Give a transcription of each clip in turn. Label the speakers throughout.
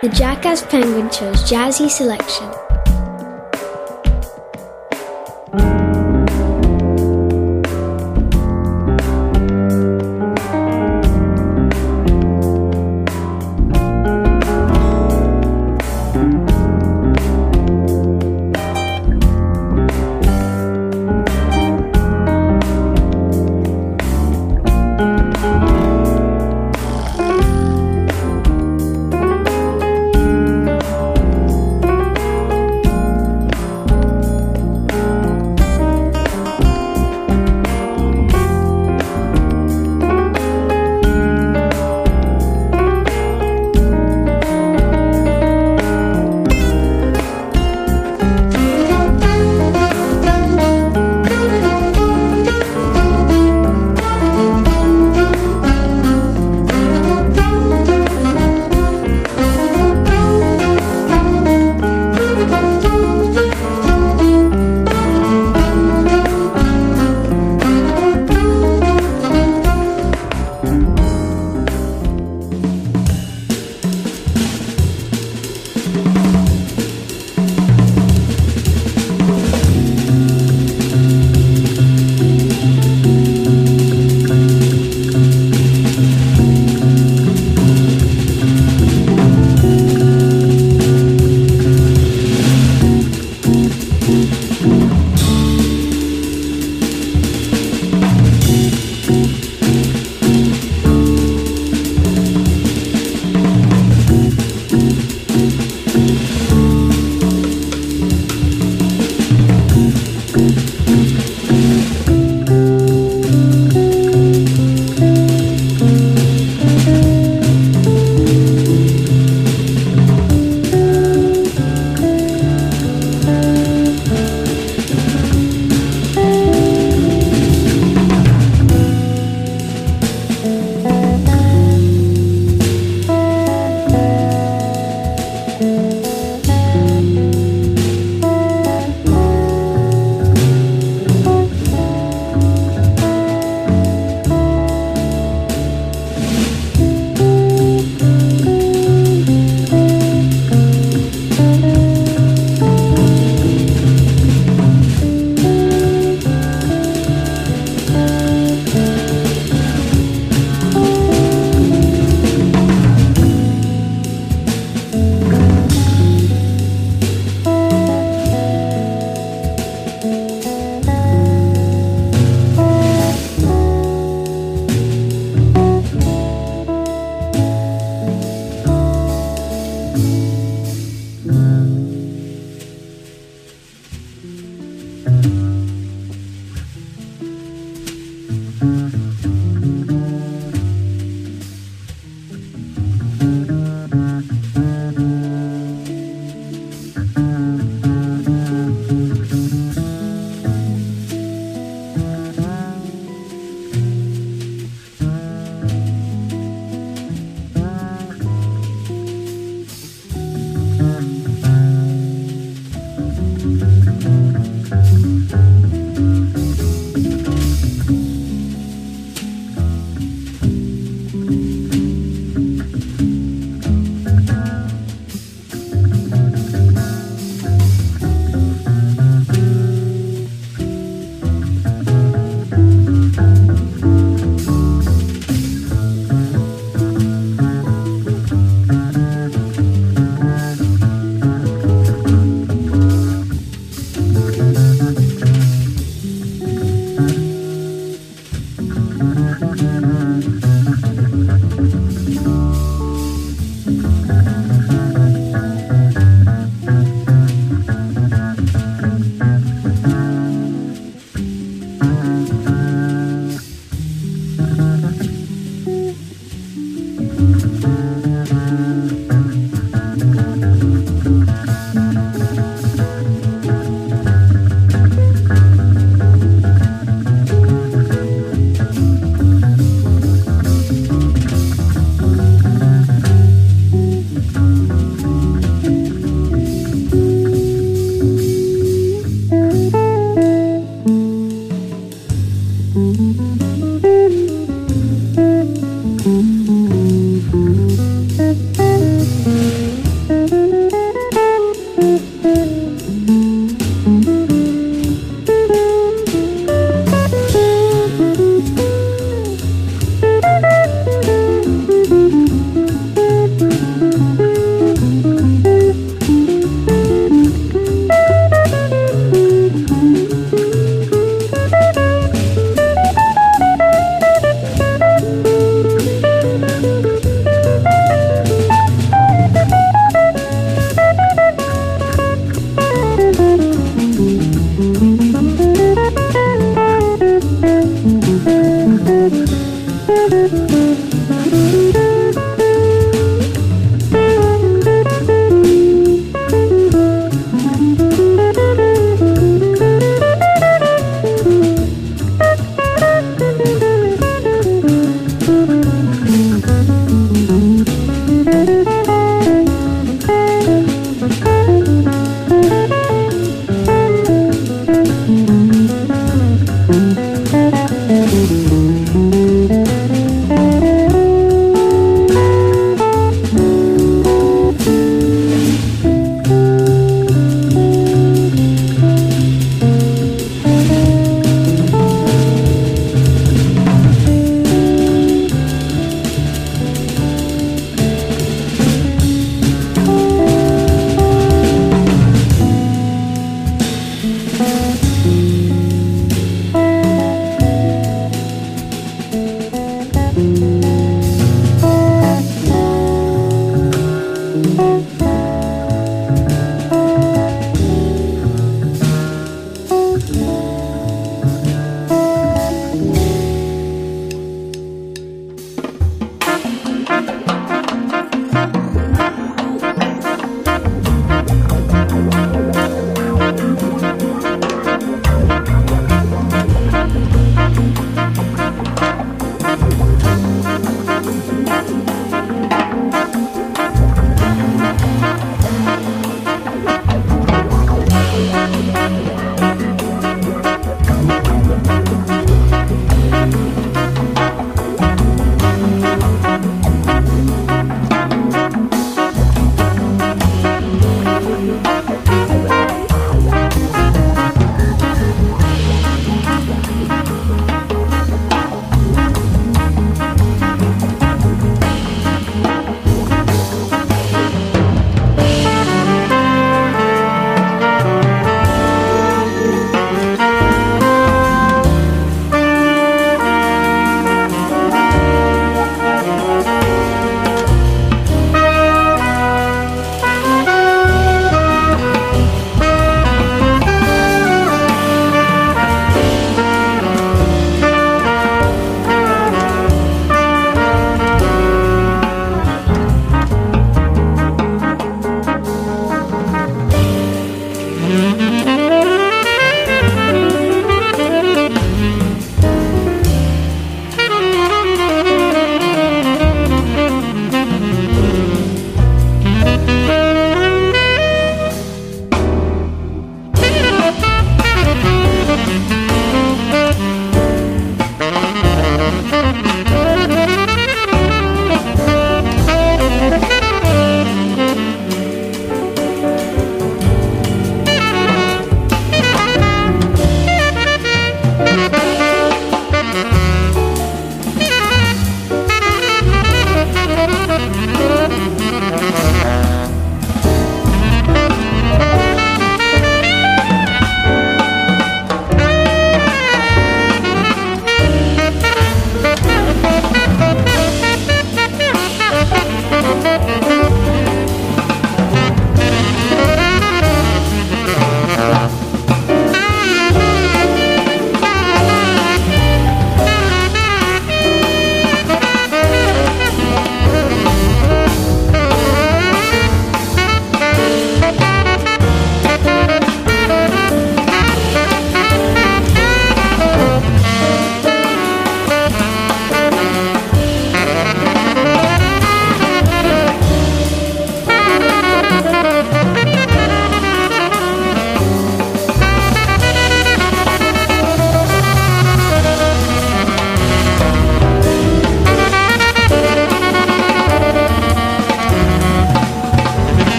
Speaker 1: The Jackass Penguin chose jazzy selection.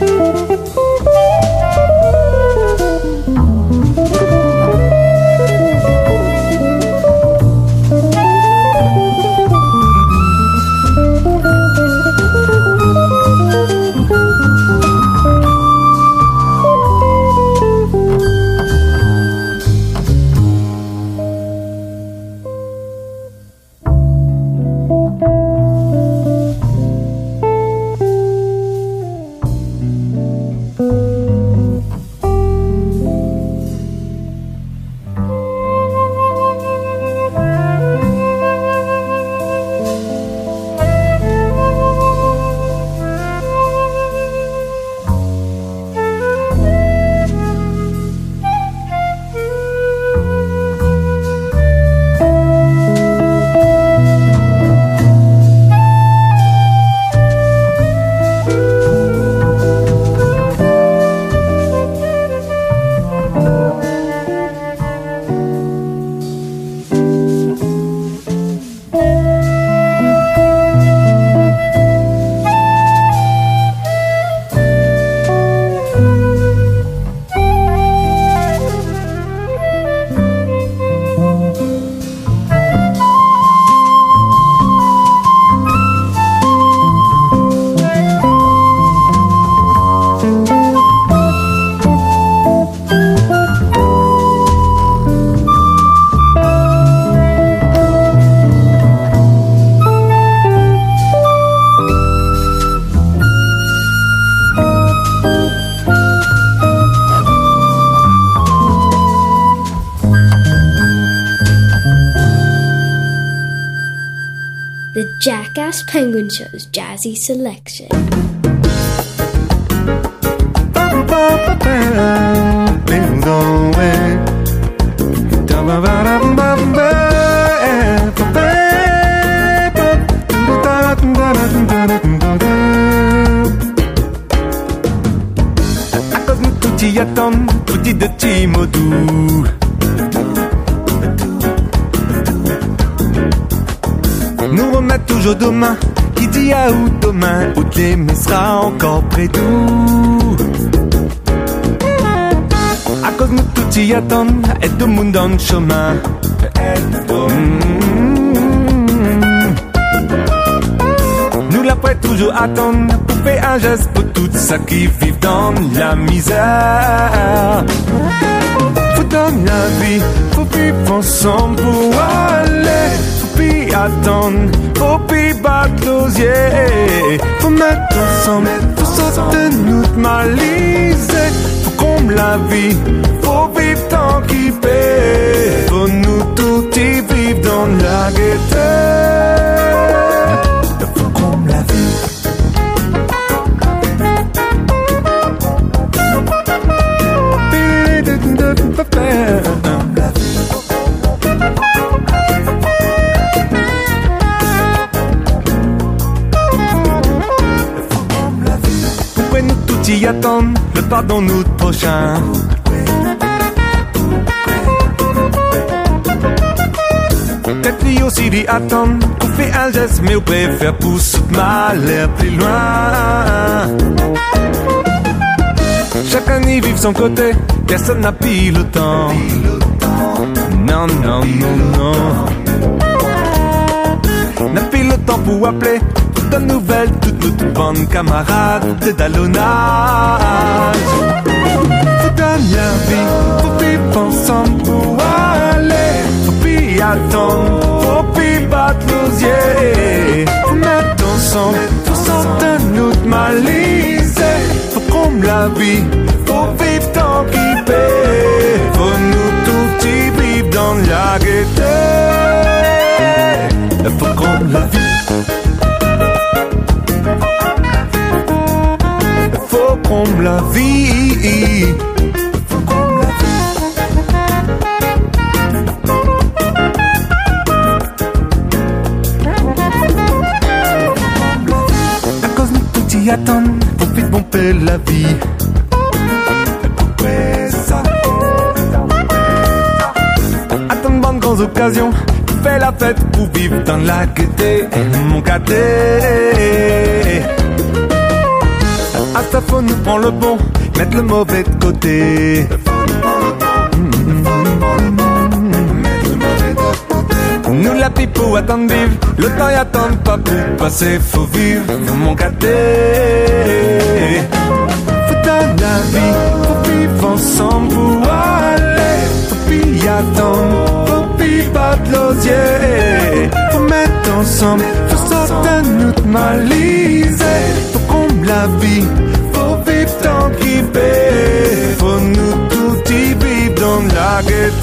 Speaker 1: Música Jackass Penguin Show's Jazzy Selection.
Speaker 2: À cause nous tout y attendent, petit de petits mots doux. Toujours demain, qui dit à où demain, les mais sera encore près d'où? À cause nous tout y attendent, et tout le monde dans le chemin. Mm. Nous l'après toujours attendre pour faire un geste pour tout ça qui vivent dans la misère. Faut dans la vie, faut vivre ensemble attendre, battre l'osier. Faut mettre ensemble, faut de notre malice. Faut comble la vie, faut vivre tant qu'il paie. Faut nous tout y vivre dans la gaieté. Le pardon nous prochain. Peut-être lui aussi d'y attendre On fait un geste mais on préfère pousser mal l'air plus loin. Chacun y vive son côté Personne n'a pris le temps. Non, non, non, non. N'a pris le temps pour appeler de nouvelles toutes notre bande camarades de Dallonage Faut donner la vie, faut vivre ensemble pour aller Faut plus attendre, faut plus battre l'osier Faut mettre ensemble, faut sortir notre malice Faut prendre la vie, faut vivre tant qu'il paie Faut nous tout y vivre dans la gaieté prendre la vie. À cause nous tout y attendre, faut vite bomber la vie. Attendre bonnes grandes occasions, fais la fête pour vivre dans la gaieté, mon cadet. Faut nous prendre le bon, mettre le mauvais de côté. Nous la pipe pour attendre vivre, le temps y attend pas pour passer, faut vivre mon cadet. Faut la vie, faut vivre ensemble pour aller, faut plus attendre, faut plus battre l'osier. Faut mettre ensemble, faut sortir notre malice, faut la vie, faut vivre tant qu'il paie. Faut nous tout y vivre dans la.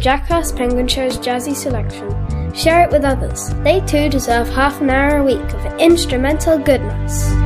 Speaker 1: Enjoy the Jack Ross Penguin Show's jazzy selection, share it with others. They too deserve half an hour a week of instrumental goodness.